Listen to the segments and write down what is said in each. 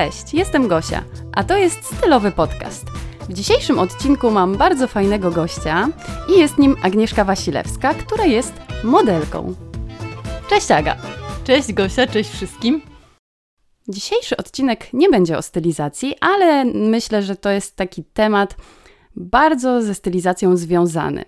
Cześć, jestem Gosia, a to jest stylowy podcast. W dzisiejszym odcinku mam bardzo fajnego gościa i jest nim Agnieszka Wasilewska, która jest modelką. Cześć Aga! Cześć Gosia, cześć wszystkim. Dzisiejszy odcinek nie będzie o stylizacji, ale myślę, że to jest taki temat bardzo ze stylizacją związany.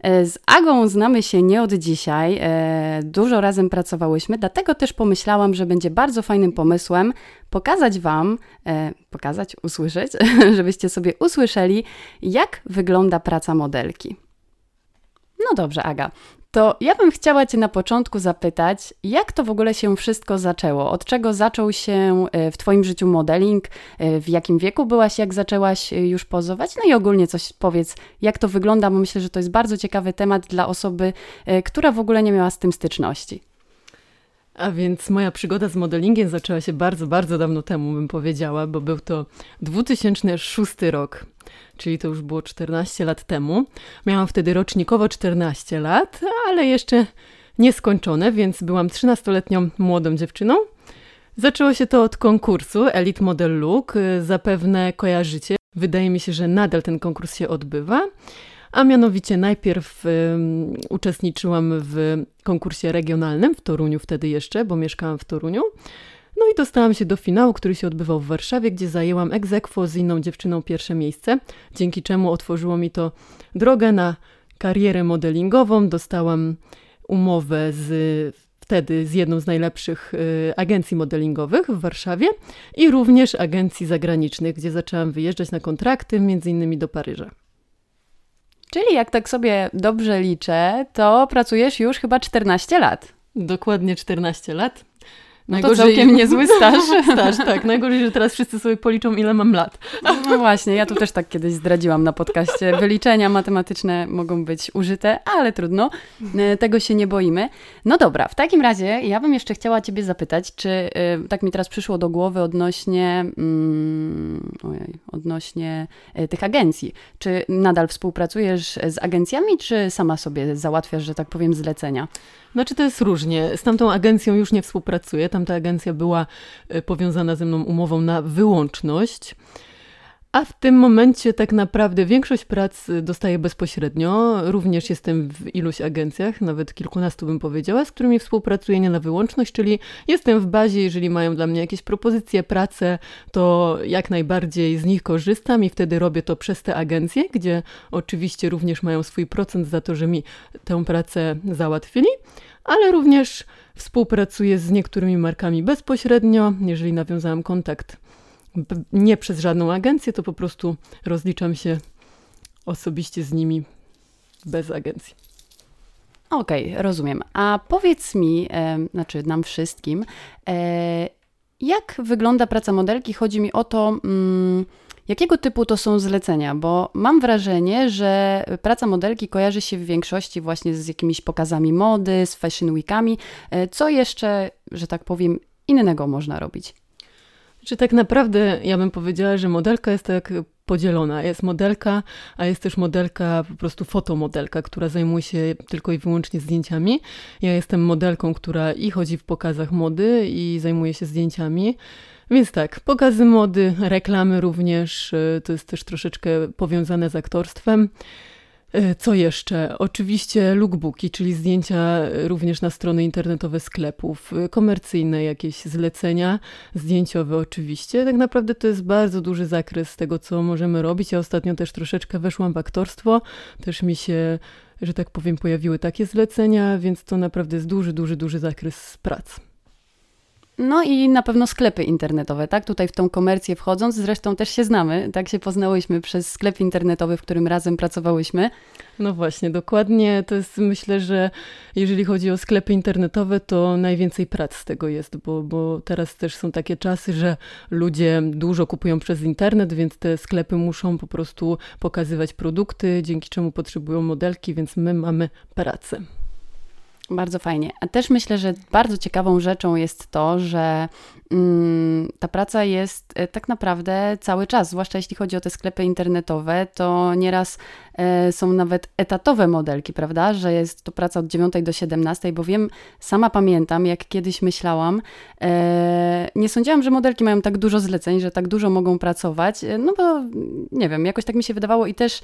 E, z Agą znamy się nie od dzisiaj, e, dużo razem pracowałyśmy, dlatego też pomyślałam, że będzie bardzo fajnym pomysłem pokazać Wam, e, pokazać, usłyszeć, żebyście sobie usłyszeli, jak wygląda praca modelki. No dobrze, Aga, to ja bym chciała Cię na początku zapytać, jak to w ogóle się wszystko zaczęło? Od czego zaczął się e, w Twoim życiu modeling? E, w jakim wieku byłaś, jak zaczęłaś e, już pozować? No i ogólnie coś powiedz, jak to wygląda, bo myślę, że to jest bardzo ciekawy temat dla osoby, która w ogóle nie miała z tym styczności. A więc moja przygoda z modelingiem zaczęła się bardzo, bardzo dawno temu, bym powiedziała, bo był to 2006 rok, czyli to już było 14 lat temu. Miałam wtedy rocznikowo 14 lat, ale jeszcze nieskończone, więc byłam 13-letnią młodą dziewczyną. Zaczęło się to od konkursu Elite Model Look. Zapewne kojarzycie. Wydaje mi się, że nadal ten konkurs się odbywa a mianowicie najpierw uczestniczyłam w konkursie regionalnym w Toruniu wtedy jeszcze, bo mieszkałam w Toruniu. No i dostałam się do finału, który się odbywał w Warszawie, gdzie zajęłam egzekwo z inną dziewczyną pierwsze miejsce, dzięki czemu otworzyło mi to drogę na karierę modelingową. Dostałam umowę z wtedy z jedną z najlepszych y, agencji modelingowych w Warszawie i również agencji zagranicznych, gdzie zaczęłam wyjeżdżać na kontrakty, między innymi do Paryża. Czyli jak tak sobie dobrze liczę, to pracujesz już chyba 14 lat. Dokładnie 14 lat. No to całkiem niezły staż. staż, tak. Najgorzej, że teraz wszyscy sobie policzą, ile mam lat. No właśnie, ja tu też tak kiedyś zdradziłam na podcaście. Wyliczenia matematyczne mogą być użyte, ale trudno. E, tego się nie boimy. No dobra, w takim razie ja bym jeszcze chciała Ciebie zapytać, czy e, tak mi teraz przyszło do głowy odnośnie, mm, ojej, odnośnie e, tych agencji. Czy nadal współpracujesz z agencjami, czy sama sobie załatwiasz, że tak powiem, zlecenia? Znaczy to jest różnie. Z tamtą agencją już nie współpracuję. Tamta agencja była e, powiązana ze mną umową na wyłączność. A w tym momencie tak naprawdę większość prac y, dostaję bezpośrednio. Również jestem w iluś agencjach, nawet kilkunastu bym powiedziała, z którymi współpracuję nie na wyłączność, czyli jestem w bazie, jeżeli mają dla mnie jakieś propozycje, prace, to jak najbardziej z nich korzystam i wtedy robię to przez te agencje, gdzie oczywiście również mają swój procent za to, że mi tę pracę załatwili, ale również współpracuję z niektórymi markami bezpośrednio, jeżeli nawiązałam kontakt nie przez żadną agencję, to po prostu rozliczam się osobiście z nimi bez agencji. Okej, okay, rozumiem. A powiedz mi, e, znaczy nam wszystkim, e, jak wygląda praca modelki? Chodzi mi o to, mm, jakiego typu to są zlecenia, bo mam wrażenie, że praca modelki kojarzy się w większości właśnie z jakimiś pokazami mody, z fashion weekami. E, co jeszcze, że tak powiem, innego można robić? Czy tak naprawdę ja bym powiedziała, że modelka jest tak podzielona. Jest modelka, a jest też modelka, po prostu fotomodelka, która zajmuje się tylko i wyłącznie zdjęciami. Ja jestem modelką, która i chodzi w pokazach mody i zajmuje się zdjęciami. Więc tak, pokazy mody, reklamy również, y, to jest też troszeczkę powiązane z aktorstwem. E, co jeszcze? Oczywiście lookbooki, czyli zdjęcia również na strony internetowe sklepów, e, komercyjne jakieś zlecenia, zdjęciowe oczywiście. Tak naprawdę to jest bardzo duży zakres tego, co możemy robić. Ja ostatnio też troszeczkę weszłam w aktorstwo, też mi się, że tak powiem, pojawiły takie zlecenia, więc to naprawdę jest duży, duży, duży zakres prac. No i na pewno sklepy internetowe, tak? Tutaj w tą komercję wchodząc, zresztą też się znamy, tak się poznałyśmy przez sklep internetowy, w którym razem pracowałyśmy. No właśnie, dokładnie. To jest, myślę, że jeżeli chodzi o sklepy internetowe, to najwięcej prac z tego jest, bo, bo teraz też są takie czasy, że ludzie dużo kupują przez internet, więc te sklepy muszą po prostu pokazywać produkty, dzięki czemu potrzebują modelki, więc my mamy pracę. Bardzo fajnie. A też myślę, że bardzo ciekawą rzeczą jest to, że mm, ta praca jest e, tak naprawdę cały czas, zwłaszcza jeśli chodzi o te sklepy internetowe, to nieraz e, są nawet etatowe modelki, prawda? Że jest to praca od 9 do 17, bo wiem, sama pamiętam, jak kiedyś myślałam, e, nie sądziłam, że modelki mają tak dużo zleceń, że tak dużo mogą pracować, no bo nie wiem, jakoś tak mi się wydawało i też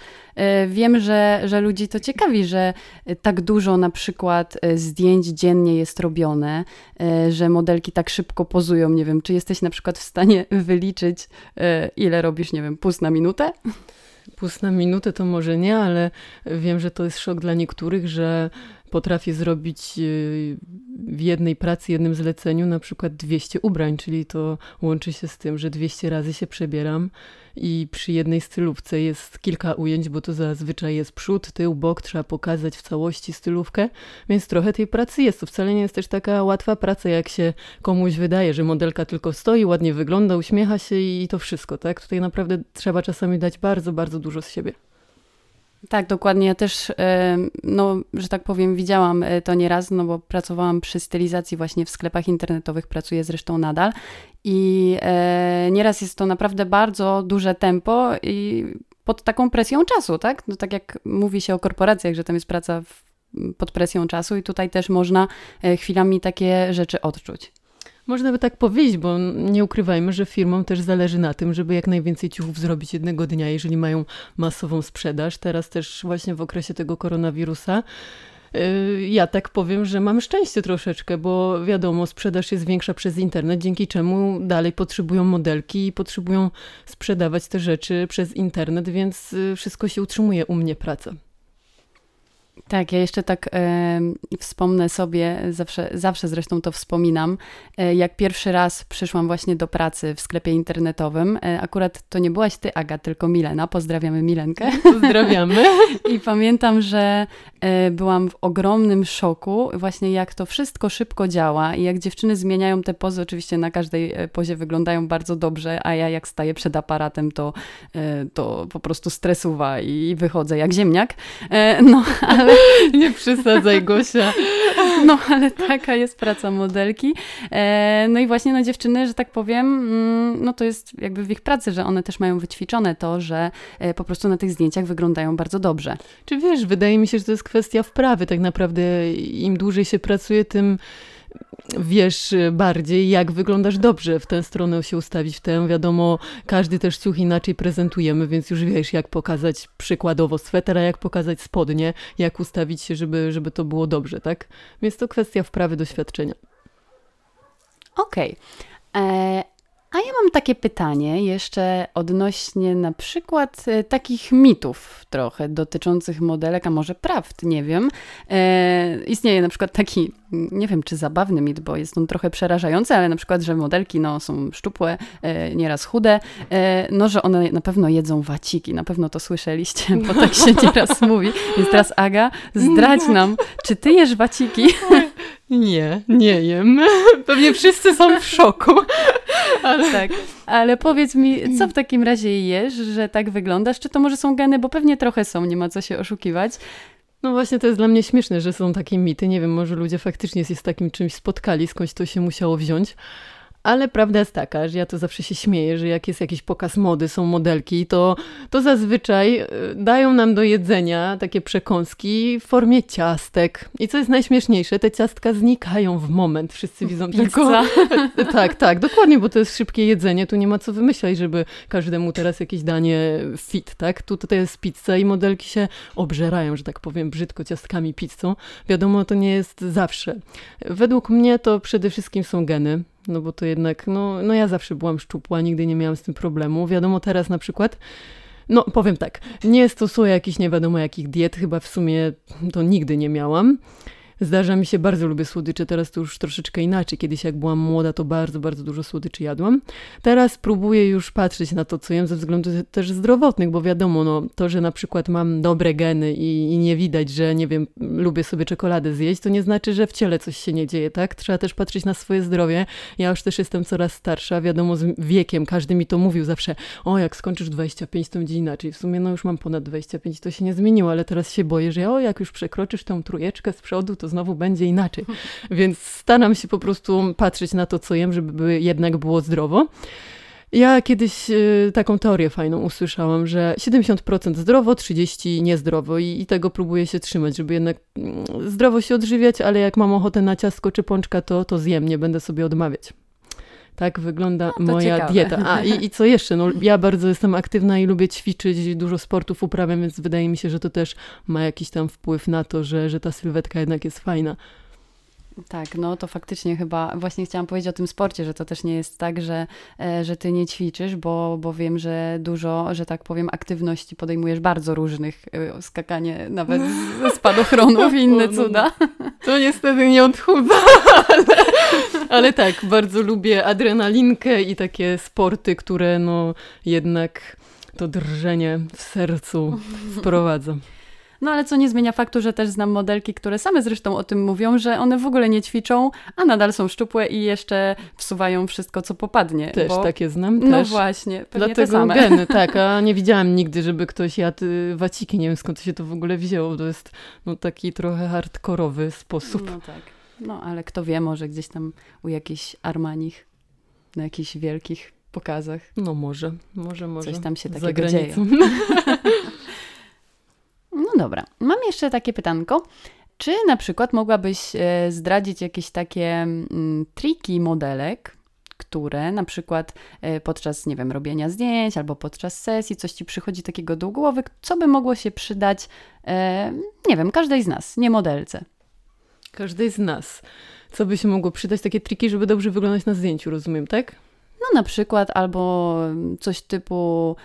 wiem, że, że ludzi to ciekawi, że tak dużo na przykład zdjęć dziennie jest robione, e, że modelki tak szybko pozują. Nie wiem, czy jesteś na przykład w stanie wyliczyć, e, ile robisz, nie wiem, pust na minutę? Pust na minutę to może nie, ale wiem, że to jest szok dla niektórych, że potrafię zrobić y, w jednej pracy, jednym zleceniu na przykład 200 ubrań, czyli to łączy się z tym, że 200 razy się przebieram i przy jednej stylówce jest kilka ujęć, bo to zazwyczaj jest przód, tył, bok, trzeba pokazać w całości stylówkę, więc trochę tej pracy jest. To wcale nie jest też taka łatwa praca, jak się komuś wydaje, że modelka tylko stoi, ładnie wygląda, uśmiecha się i to wszystko, tak? Tutaj naprawdę trzeba czasami dać bardzo, bardzo dużo z siebie. Tak, dokładnie. Ja też, e, no, że tak powiem, widziałam e, to nieraz, no bo pracowałam przy stylizacji właśnie w sklepach internetowych, pracuję zresztą nadal i e, nieraz jest to naprawdę bardzo duże tempo i pod taką presją czasu, tak? No, tak jak mówi się o korporacjach, że tam jest praca w, pod presją czasu i tutaj też można chwilami takie rzeczy odczuć. Można by tak powiedzieć, bo nie ukrywajmy, że firmom też zależy na tym, żeby jak najwięcej ciuchów zrobić jednego dnia, jeżeli mają masową sprzedaż. Teraz też właśnie w okresie tego koronawirusa y, ja tak powiem, że mam szczęście troszeczkę, bo wiadomo, sprzedaż jest większa przez internet, dzięki czemu dalej potrzebują modelki i potrzebują sprzedawać te rzeczy przez internet, więc y, wszystko się utrzymuje u mnie praca. Tak, ja jeszcze tak e, wspomnę sobie, zawsze, zawsze zresztą to wspominam, e, jak pierwszy raz przyszłam właśnie do pracy w sklepie internetowym. E, akurat to nie byłaś ty, Aga, tylko Milena. Pozdrawiamy Milenkę. Pozdrawiamy. I pamiętam, że e, byłam w ogromnym szoku, właśnie jak to wszystko szybko działa i jak dziewczyny zmieniają te pozy. Oczywiście na każdej e, pozie wyglądają bardzo dobrze, a ja jak staję przed aparatem, to, e, to po prostu stresuwa i wychodzę jak ziemniak. no, ale nie przesadzaj, Gosia. No, ale taka jest praca modelki. E, no i właśnie no dziewczyny, że tak powiem, mm, no to jest jakby w ich pracy, że one też mają wyćwiczone to, że e, po prostu na tych zdjęciach wyglądają bardzo dobrze. Czy wiesz, wydaje mi się, że to jest kwestia wprawy. Tak naprawdę im dłużej się pracuje, tym wiesz bardziej, jak wyglądasz dobrze, w tę stronę się ustawić, w tę, wiadomo, każdy też ciuch inaczej prezentujemy, więc już wiesz, jak pokazać przykładowo sweter, a jak pokazać spodnie, jak ustawić się, żeby, żeby to było dobrze, tak? Więc to kwestia wprawy doświadczenia. Okej. Okay. Mam takie pytanie jeszcze odnośnie na przykład e, takich mitów trochę dotyczących modelek, a może prawd, nie wiem. E, istnieje na przykład taki, nie wiem czy zabawny mit, bo jest on trochę przerażający, ale na przykład, że modelki no, są szczupłe, e, nieraz chude, e, no że one na pewno jedzą waciki, na pewno to słyszeliście, bo tak się nieraz mówi. Więc teraz Aga, zdradź nam, czy ty jesz waciki? Nie, nie jem. Pewnie wszyscy są w szoku. Ale... Tak, ale powiedz mi, co w takim razie jesz, że tak wyglądasz? Czy to może są geny, bo pewnie trochę są, nie ma co się oszukiwać. No właśnie to jest dla mnie śmieszne, że są takie mity. Nie wiem, może ludzie faktycznie się z takim czymś spotkali, skądś to się musiało wziąć. Ale prawda jest taka, że ja to zawsze się śmieję, że jak jest jakiś pokaz mody, są modelki, to, to zazwyczaj e, dają nam do jedzenia takie przekąski w formie ciastek. I co jest najśmieszniejsze, te ciastka znikają w moment. Wszyscy widzą tylko... tak, tak, dokładnie, bo to jest szybkie jedzenie. Tu nie ma co wymyślać, żeby każdemu teraz jakieś danie fit, tak? Tu to jest pizza i modelki się obżerają, że tak powiem, brzydko ciastkami pizzą. Wiadomo, to nie jest zawsze. Według mnie to przede wszystkim są geny no bo to jednak, no, no ja zawsze byłam szczupła, nigdy nie miałam z tym problemu. Wiadomo, teraz na przykład no, powiem tak, nie stosuję jakichś nie wiadomo jakich diet, chyba w sumie to nigdy nie miałam. Zdarza mi się, bardzo lubię słodycze, teraz to już troszeczkę inaczej. Kiedyś jak byłam młoda, to bardzo, bardzo dużo słodyczy jadłam. Teraz próbuję już patrzeć na to, co jem ze względu też zdrowotnych, bo wiadomo, no, to, że na przykład mam dobre geny i, i nie widać, że nie wiem, lubię sobie czekoladę zjeść, to nie znaczy, że w ciele coś się nie dzieje, tak? Trzeba też patrzeć na swoje zdrowie. Ja już też jestem coraz starsza, wiadomo, z wiekiem, każdy mi to mówił zawsze, o, jak skończysz 25, to będzie inaczej. W sumie, no już mam ponad 25, to się nie zmieniło, ale teraz się boję, że o, jak już przekroczysz tą trujeczkę z przodu, to znowu będzie inaczej. Więc staram się po prostu patrzeć na to, co jem, żeby jednak było zdrowo. Ja kiedyś y, taką teorię fajną usłyszałam, że 70% zdrowo, 30% niezdrowo i, i, tego próbuję się trzymać, żeby jednak mm, zdrowo się odżywiać, ale jak mam ochotę na ciastko czy pączka, to, to zjem, nie będę sobie odmawiać. Tak wygląda no moja ciekawe. dieta. A i, i co jeszcze? No, ja bardzo jestem aktywna i lubię ćwiczyć, dużo sportów uprawiam, więc wydaje mi się, że to też ma jakiś tam wpływ na to, że, że ta sylwetka jednak jest fajna. Tak, no to faktycznie chyba właśnie chciałam powiedzieć o tym sporcie, że to też nie jest tak, że, e, że ty nie ćwiczysz, bo, bo wiem, że dużo, że tak powiem, aktywności podejmujesz bardzo różnych, e, skakanie nawet ze spadochronów i inne no, no, cuda. To niestety nie odchudza, ale, ale tak, bardzo lubię adrenalinkę i takie sporty, które no jednak to drżenie w sercu wprowadza. No ale co nie zmienia faktu, że też znam modelki, które same zresztą o tym mówią, że one w ogóle nie ćwiczą, a nadal są szczupłe i jeszcze wsuwają wszystko, co popadnie. Też bo... takie znam. No też. właśnie, pewnie Dlatego te same. geny, tak, a nie widziałam nigdy, żeby ktoś jadł y, waciki. Nie wiem skąd się to w ogóle wzięło. To jest no, taki trochę hardkorowy sposób. No tak. No ale kto wie, może gdzieś tam u jakichś Armanich na jakichś wielkich pokazach. No może, może, może. Coś tam się takiego dzieje. No dobra, mam jeszcze takie pytanko. Czy na przykład mogłabyś e, zdradzić jakieś takie mm, triki modelek, które na przykład e, podczas, nie wiem, robienia zdjęć albo podczas sesji coś ci przychodzi takiego do głowy, co by mogło się przydać, e, nie wiem, każdej z nas, nie modelce? Każdej z nas. Co by się mogło przydać? Takie triki, żeby dobrze wyglądać na zdjęciu, rozumiem, tak? No na przykład albo coś typu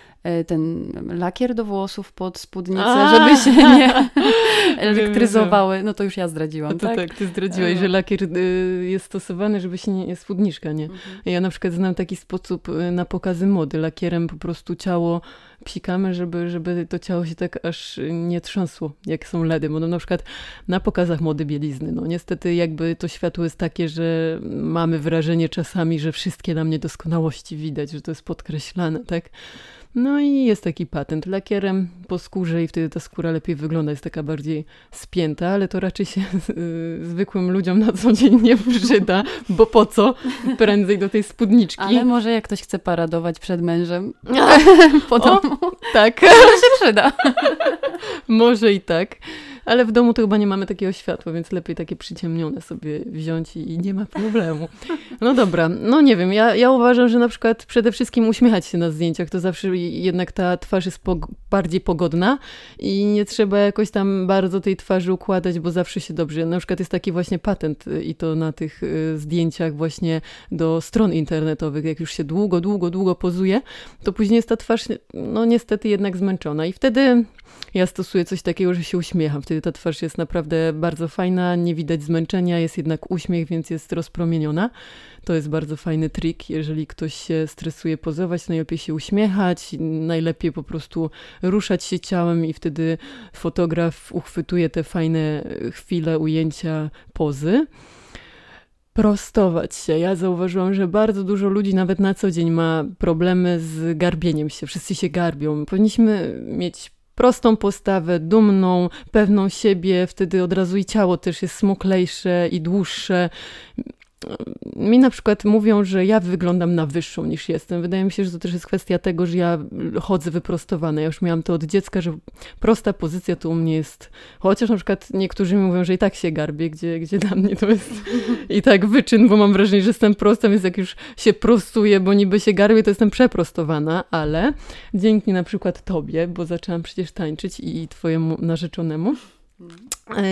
ten lakier do włosów pod spódnicę, A! żeby się nie elektryzowały. No to już ja zdradziłam, no to tak? tak, ty zdradziłaś, no. że lakier y, jest stosowany, żeby się nie, spódniczka, nie? Mhm. Ja na przykład znam taki sposób y, na pokazy mody. Lakierem po prostu ciało psikamy, żeby, żeby to ciało się tak aż nie trząsło, jak są LEDy. Bo no, na przykład na pokazach mody bielizny, no niestety jakby to światło jest takie, że mamy wrażenie czasami, że wszystkie nam niedoskonałości widać, że to jest podkreślane, tak? No i jest taki patent lakierem po skórze i wtedy ta skóra lepiej wygląda, jest taka bardziej spięta, ale to raczej się y, zwykłym ludziom na co dzień nie przyda, bo po co? Prędzej do tej spódniczki. Ale może jak ktoś chce paradować przed mężem po domu. O, tak. To się przyda. może i tak. Ale w domu to chyba nie mamy takiego światła, więc lepiej takie przyciemnione sobie wziąć i, nie ma problemu. No dobra, no nie wiem, ja, ja uważam, że na przykład przede wszystkim uśmiechać się na zdjęciach, to zawsze jednak ta twarz jest pog bardziej pogodna i nie trzeba jakoś tam bardzo tej twarzy układać, bo zawsze się dobrze. Na przykład jest taki właśnie patent y, i to na tych y, zdjęciach właśnie do stron internetowych, jak już się długo, długo, długo pozuje, to później jest ta twarz no niestety jednak zmęczona i wtedy ja stosuję coś takiego, że się uśmiecham. Wtedy ta twarz jest naprawdę bardzo fajna, nie widać zmęczenia, jest jednak uśmiech, więc jest rozpromieniona. To jest bardzo fajny trik. Jeżeli ktoś się stresuje pozować, najlepiej się uśmiechać, najlepiej po prostu ruszać się ciałem i wtedy fotograf uchwytuje te fajne chwile, ujęcia, pozy prostować się. Ja zauważyłam, że bardzo dużo ludzi nawet na co dzień ma problemy z garbieniem się. Wszyscy się garbią. Powinniśmy mieć prostą postawę, dumną, pewną siebie, wtedy od razu i ciało też jest smuklejsze i dłuższe mi na przykład mówią, że ja wyglądam na wyższą niż jestem. Wydaje mi się, że to też jest kwestia tego, że ja chodzę wyprostowana. Ja już miałam to od dziecka, że prosta pozycja to u mnie jest. Chociaż na przykład niektórzy mi mówią, że i tak się garbię, gdzie, gdzie dla mnie to jest i tak wyczyn, bo mam wrażenie, że jestem prosta, więc jak już się prostuję, bo niby się garbię, to jestem przeprostowana, ale dzięki na przykład tobie, bo zaczęłam przecież tańczyć i twojemu narzeczonemu, E,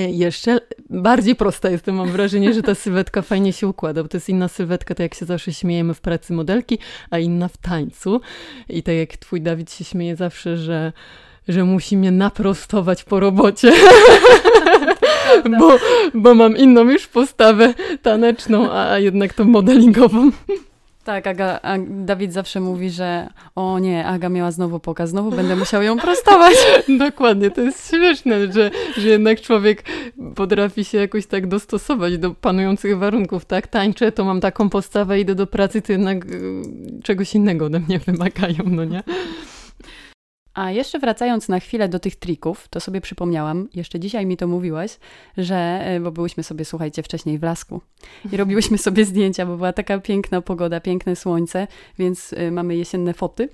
jeszcze bardziej prosta jestem, mam wrażenie, że ta sylwetka fajnie się układa, bo to jest inna sylwetka, tak jak się zawsze śmiejemy w pracy modelki, a inna w tańcu. I tak jak twój Dawid się śmieje zawsze, że, że musi mnie naprostować po robocie. bo, bo mam inną już postawę taneczną, a jednak tą modelingową. Tak, Aga, Dawid zawsze mówi, że o nie, Aga miała znowu pokaz, znowu będę musiał ją prostować. Dokładnie, to jest śmieszne, że, że jednak człowiek potrafi się jakoś tak dostosować do panujących warunków, tak? Tańczę, to mam taką postawę, idę do pracy, to jednak y, czegoś innego ode mnie wymagają, no nie? A jeszcze wracając na chwilę do tych trików, to sobie przypomniałam, jeszcze dzisiaj mi to mówiłaś, że, e, bo byłyśmy sobie, słuchajcie, wcześniej w lasku i robiłyśmy sobie zdjęcia, bo była taka piękna pogoda, piękne słońce, więc e, mamy jesienne foty.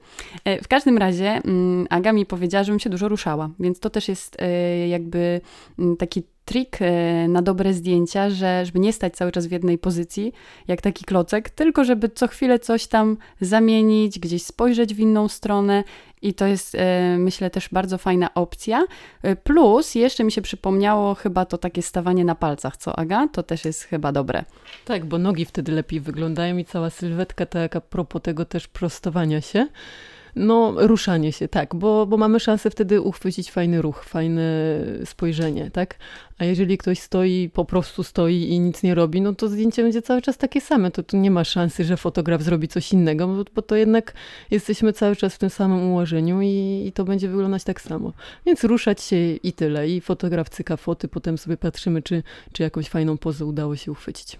E, w każdym razie mm, Aga mi powiedziała, żebym się dużo ruszała, więc to też jest jakby mm, taki trik e, na dobre zdjęcia, że żeby nie stać cały czas w jednej pozycji, jak taki klocek, tylko żeby co chwilę coś tam zamienić, gdzieś spojrzeć w inną stronę i to jest e, myślę też bardzo fajna opcja. E, plus jeszcze mi się przypomniało chyba to takie stawanie na palcach, co Aga? To też jest chyba dobre. Tak, bo nogi wtedy lepiej wyglądają i cała sylwetka tak a propos tego też prostowania się. No, ruszanie się, tak, bo, bo mamy szansę wtedy uchwycić fajny ruch, fajne spojrzenie, tak? A jeżeli ktoś stoi, po prostu stoi i nic nie robi, no to zdjęcie będzie cały czas takie same. To tu nie ma szansy, że fotograf zrobi coś innego, bo, bo to jednak jesteśmy cały czas w tym samym ułożeniu i, i, to będzie wyglądać tak samo. Więc ruszać się i tyle. I fotograf cyka foty, potem sobie patrzymy, czy, czy jakąś fajną pozę udało się uchwycić.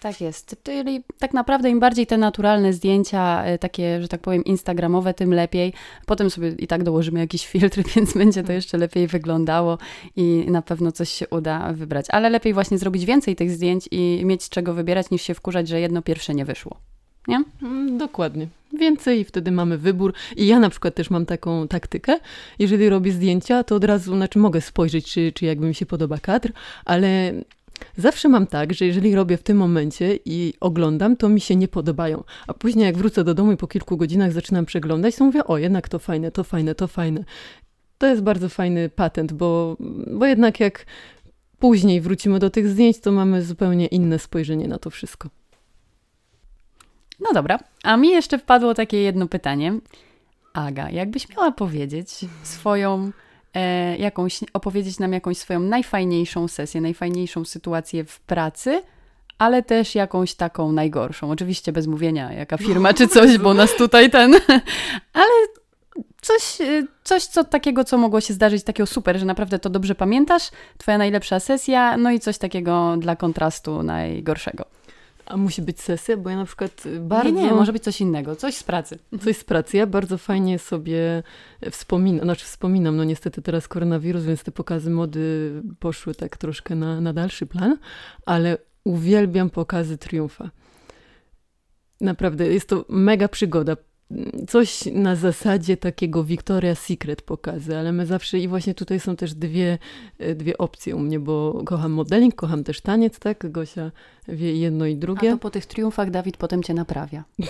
Tak jest. Czyli tak naprawdę im bardziej te naturalne zdjęcia, e, takie, że tak powiem, instagramowe, tym lepiej. Potem sobie i tak dołożymy jakiś filtr, więc będzie to jeszcze lepiej wyglądało i na pewno coś się uda wybrać. Ale lepiej właśnie zrobić więcej tych zdjęć i mieć z czego wybierać, niż się wkurzać, że jedno pierwsze nie wyszło. Nie? Mm, dokładnie. Więcej i wtedy mamy wybór. I ja na przykład też mam taką taktykę. Jeżeli robię zdjęcia, to od razu, znaczy mogę spojrzeć, czy, czy jakby mi się podoba kadr, ale Zawsze mam tak, że jeżeli robię w tym momencie i oglądam, to mi się nie podobają. A później jak wrócę do domu i po kilku godzinach zaczynam przeglądać, to mówię, o jednak to fajne, to fajne, to fajne. To jest bardzo fajny patent, bo, bo jednak jak później wrócimy do tych zdjęć, to mamy zupełnie inne spojrzenie na to wszystko. No dobra, a mi jeszcze wpadło takie jedno pytanie. Aga, jakbyś miała powiedzieć swoją jakąś, opowiedzieć nam jakąś swoją najfajniejszą sesję, najfajniejszą sytuację w pracy, ale też jakąś taką najgorszą. Oczywiście bez mówienia, jaka firma czy coś, bo nas tutaj ten. ale coś, e, coś co takiego, co mogło się zdarzyć, takiego super, że naprawdę to dobrze pamiętasz, twoja najlepsza sesja, no i coś takiego dla kontrastu najgorszego. A musi być sesja, bo ja na przykład bardzo... Nie, nie, może być coś innego, coś z pracy. Coś z pracy. Ja bardzo fajnie sobie wspominam, znaczy wspominam, no niestety teraz koronawirus, więc te pokazy mody poszły tak troszkę na, na dalszy plan, ale uwielbiam pokazy triumfa. Naprawdę, jest to mega przygoda coś na zasadzie takiego Victoria's Secret pokazy, ale my zawsze i właśnie tutaj są też dwie, e, dwie opcje u mnie, bo kocham modeling, kocham też taniec, tak? Gosia wie jedno i drugie. A to po tych triumfach Dawid potem cię naprawia.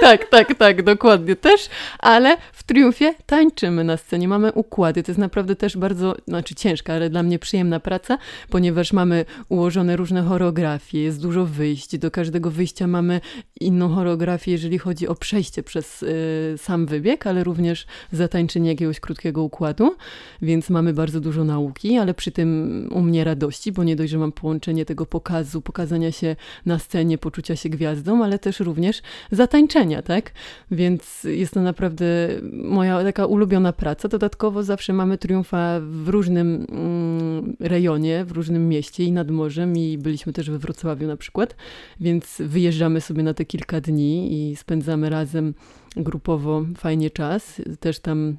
tak, tak, tak, dokładnie też, ale w triumfie tańczymy na scenie, mamy układy, to jest naprawdę też bardzo, znaczy ciężka, ale dla mnie przyjemna praca, ponieważ mamy ułożone różne choreografie, jest dużo wyjść, do każdego wyjścia mamy inną choreografię, jeżeli chodzi o przejście przez y, sam wybieg, ale również zatańczenie jakiegoś krótkiego układu, więc mamy bardzo dużo nauki, ale przy tym u mnie radości, bo nie dość, że mam połączenie tego pokazu, pokazania się na scenie, poczucia się gwiazdą, ale też również zatańczenia, tak? Więc jest to naprawdę moja taka ulubiona praca. Dodatkowo zawsze mamy triumfa w różnym mm, rejonie, w różnym mieście i nad morzem i byliśmy też we Wrocławiu na przykład, więc wyjeżdżamy sobie na te kilka dni i spędzamy razem grupowo fajnie czas. Też tam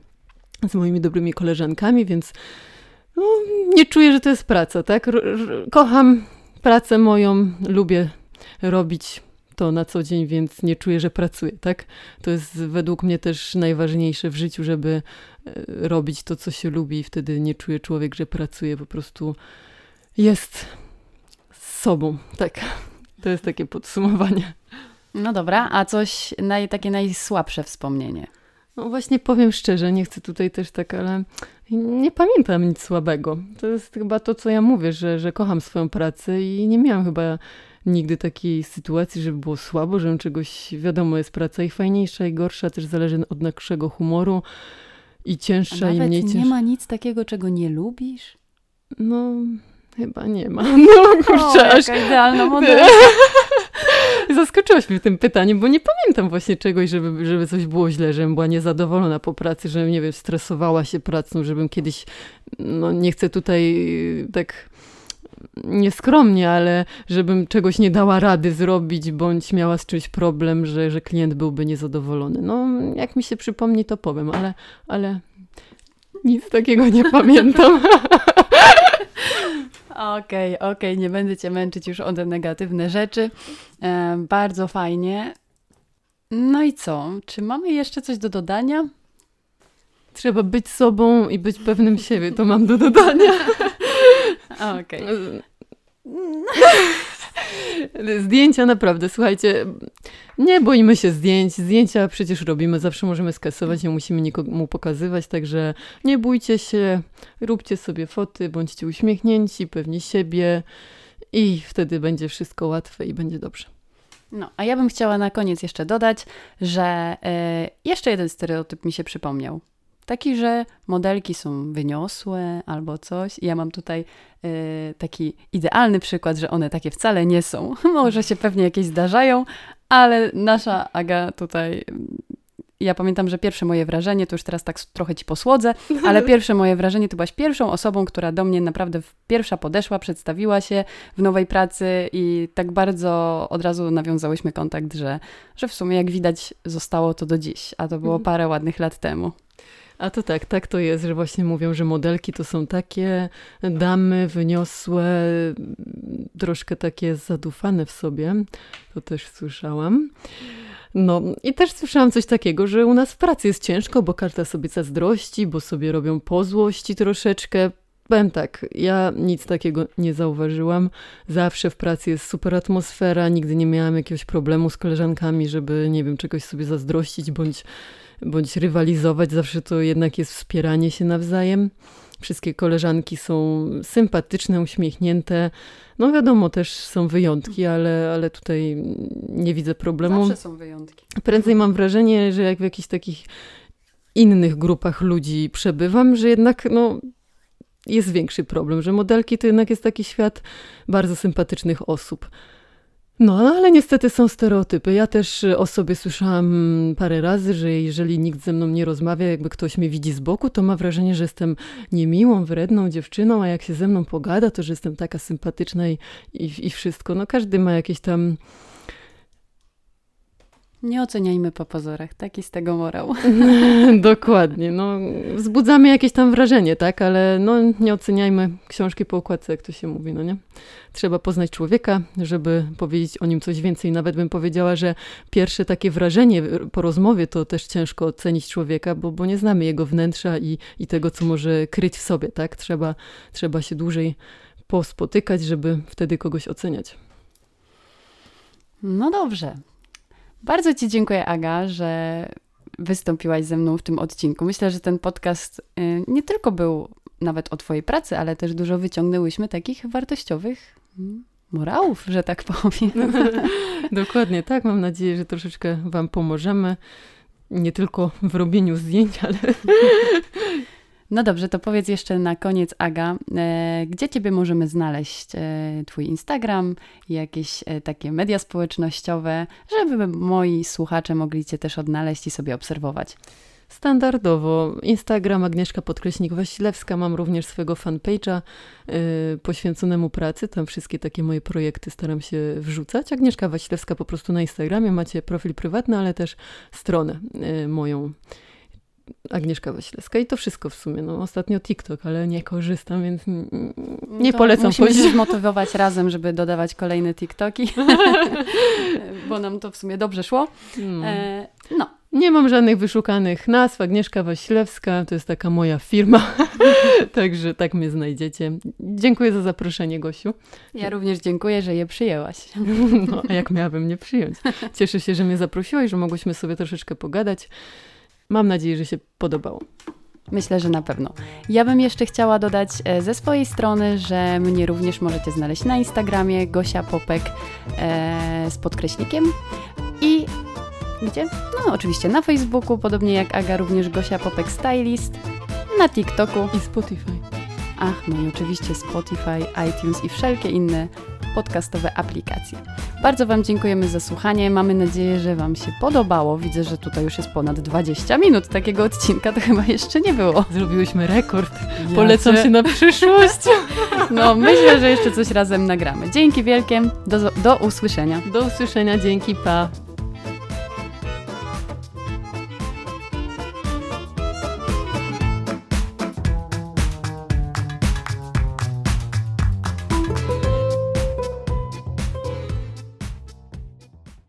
z moimi dobrymi koleżankami, więc no, nie czuję, że to jest praca, tak? Kocham pracę moją, lubię robić to na co dzień, więc nie czuję, że pracuję, tak? To jest według mnie też najważniejsze w życiu, żeby e, robić to, co się lubi i wtedy nie czuje człowiek, że pracuje, po prostu jest z sobą, tak? To jest takie podsumowanie. No dobra, a coś naj, takie najsłabsze wspomnienie? No właśnie powiem szczerze, nie chcę tutaj też tak, ale nie pamiętam nic słabego. To jest chyba to, co ja mówię, że, że kocham swoją pracę i nie miałam chyba nigdy takiej sytuacji, żeby było słabo, że czegoś, wiadomo, jest praca i fajniejsza i gorsza, też zależy od naszego humoru i cięższa i mniej cięższa. nie ma nic takiego, czego nie lubisz? No, chyba nie ma. No kurczę, o, aż... idealna model. Zaskoczyłaś mnie tym pytaniem, bo nie pamiętam właśnie czegoś, żeby, żeby coś było źle, żebym była niezadowolona po pracy, żebym, nie wiem, stresowała się pracą, żebym kiedyś, no nie chcę tutaj tak nieskromnie, ale żebym czegoś nie dała rady zrobić, bądź miała z czymś problem, że, że klient byłby niezadowolony. No, jak mi się przypomni, to powiem, ale, ale nic takiego nie pamiętam. Okej, okej, okay, nie będę cię męczyć już o te negatywne rzeczy. E, bardzo fajnie. No i co? Czy mamy jeszcze coś do dodania? Trzeba być sobą i być pewnym siebie, to mam do dodania. Okej. Okay. Zdjęcia naprawdę, słuchajcie, nie boimy się zdjęć. Zdjęcia przecież robimy, zawsze możemy skasować, nie musimy nikomu pokazywać, także nie bójcie się, róbcie sobie foty, bądźcie uśmiechnięci, pewni siebie i wtedy będzie wszystko łatwe i będzie dobrze. No, a ja bym chciała na koniec jeszcze dodać, że y, jeszcze jeden stereotyp mi się przypomniał. Taki, że modelki są wyniosłe albo coś. Ja mam tutaj y, taki idealny przykład, że one takie wcale nie są. Może się pewnie jakieś zdarzają, ale nasza Aga tutaj ja pamiętam, że pierwsze moje wrażenie, to już teraz tak trochę ci posłodzę, ale pierwsze moje wrażenie to byłaś pierwszą osobą, która do mnie naprawdę pierwsza podeszła, przedstawiła się w nowej pracy i tak bardzo od razu nawiązałyśmy kontakt, że, że w sumie jak widać zostało to do dziś, a to było mhm. parę ładnych lat temu. A to tak, tak to jest, że właśnie mówią, że modelki to są takie damy wyniosłe, troszkę takie zadufane w sobie. To też słyszałam. No i też słyszałam coś takiego, że u nas w pracy jest ciężko, bo każda sobie zazdrości, bo sobie robią pozłości troszeczkę. Powiem tak, ja nic takiego nie zauważyłam. Zawsze w pracy jest super atmosfera, nigdy nie miałam jakiegoś problemu z koleżankami, żeby, nie wiem, czegoś sobie zazdrościć bądź bądź rywalizować, zawsze to jednak jest wspieranie się nawzajem. Wszystkie koleżanki są sympatyczne, uśmiechnięte. No wiadomo, też są wyjątki, ale, ale tutaj nie widzę problemu. Zawsze są wyjątki. Prędzej mam wrażenie, że jak w jakichś takich innych grupach ludzi przebywam, że jednak no, jest większy problem, że modelki to jednak jest taki świat bardzo sympatycznych osób. No, ale niestety są stereotypy. Ja też o sobie słyszałam parę razy, że jeżeli nikt ze mną nie rozmawia, jakby ktoś mnie widzi z boku, to ma wrażenie, że jestem niemiłą, wredną dziewczyną, a jak się ze mną pogada, to że jestem taka sympatyczna i, i, i wszystko. No, każdy ma jakieś tam nie oceniajmy po pozorach, taki z tego morał. Dokładnie, no wzbudzamy jakieś tam wrażenie, tak, ale no nie oceniajmy książki po układce, jak to się mówi, no nie? Trzeba poznać człowieka, żeby powiedzieć o nim coś więcej. Nawet bym powiedziała, że pierwsze takie wrażenie po rozmowie to też ciężko ocenić człowieka, bo, bo nie znamy jego wnętrza i, i tego, co może kryć w sobie, tak? Trzeba, trzeba się dłużej pospotykać, żeby wtedy kogoś oceniać. No dobrze, bardzo Ci dziękuję, Aga, że wystąpiłaś ze mną w tym odcinku. Myślę, że ten podcast y, nie tylko był nawet o Twojej pracy, ale też dużo wyciągnęłyśmy takich wartościowych mm, morałów, że tak powiem. Dokładnie tak. Mam nadzieję, że troszeczkę Wam pomożemy. Nie tylko w robieniu zdjęć, ale No dobrze, to powiedz jeszcze na koniec, Aga, e, gdzie Ciebie możemy znaleźć? E, twój Instagram, jakieś e, takie media społecznościowe, żeby moi słuchacze mogli Cię też odnaleźć i sobie obserwować. Standardowo Instagram Agnieszka Podkreśnik Wasilewska, mam również swojego fanpage'a poświęconemu pracy, tam wszystkie takie moje projekty staram się wrzucać. Agnieszka Wasilewska po prostu na Instagramie, macie profil prywatny, ale też stronę moją Agnieszka Wasilewska i to wszystko w sumie. No, ostatnio TikTok, ale nie korzystam, więc nie to polecam. Musimy się zmotywować razem, żeby dodawać kolejne TikToki, bo nam to w sumie dobrze szło. Hmm. E, no. Nie mam żadnych wyszukanych nazw. Agnieszka Wasilewska to jest taka moja firma, także tak mnie znajdziecie. Dziękuję za zaproszenie, Gosiu. Ja również dziękuję, że je przyjęłaś. No, a jak miałabym nie przyjąć? Cieszę się, że mnie zaprosiłaś, że mogłyśmy sobie troszeczkę pogadać. Mam nadzieję, że się podobało. Myślę, że na pewno. Ja bym jeszcze chciała dodać e, ze swojej strony, że mnie również możecie znaleźć na Instagramie Gosia Popek e, z podkreśnikiem i gdzie? No oczywiście na Facebooku, podobnie jak Aga, również Gosia Popek Stylist, na TikToku i Spotify. Ach, no i oczywiście Spotify, iTunes i wszelkie inne podcastowe aplikacje. Bardzo Wam dziękujemy za słuchanie. Mamy nadzieję, że Wam się podobało. Widzę, że tutaj już jest ponad 20 minut takiego odcinka, to chyba jeszcze nie było. Zrobiłyśmy rekord. Polecam się na przyszłość. No, myślę, że jeszcze coś razem nagramy. Dzięki wielkie. Do, do usłyszenia. Do usłyszenia. Dzięki. Pa.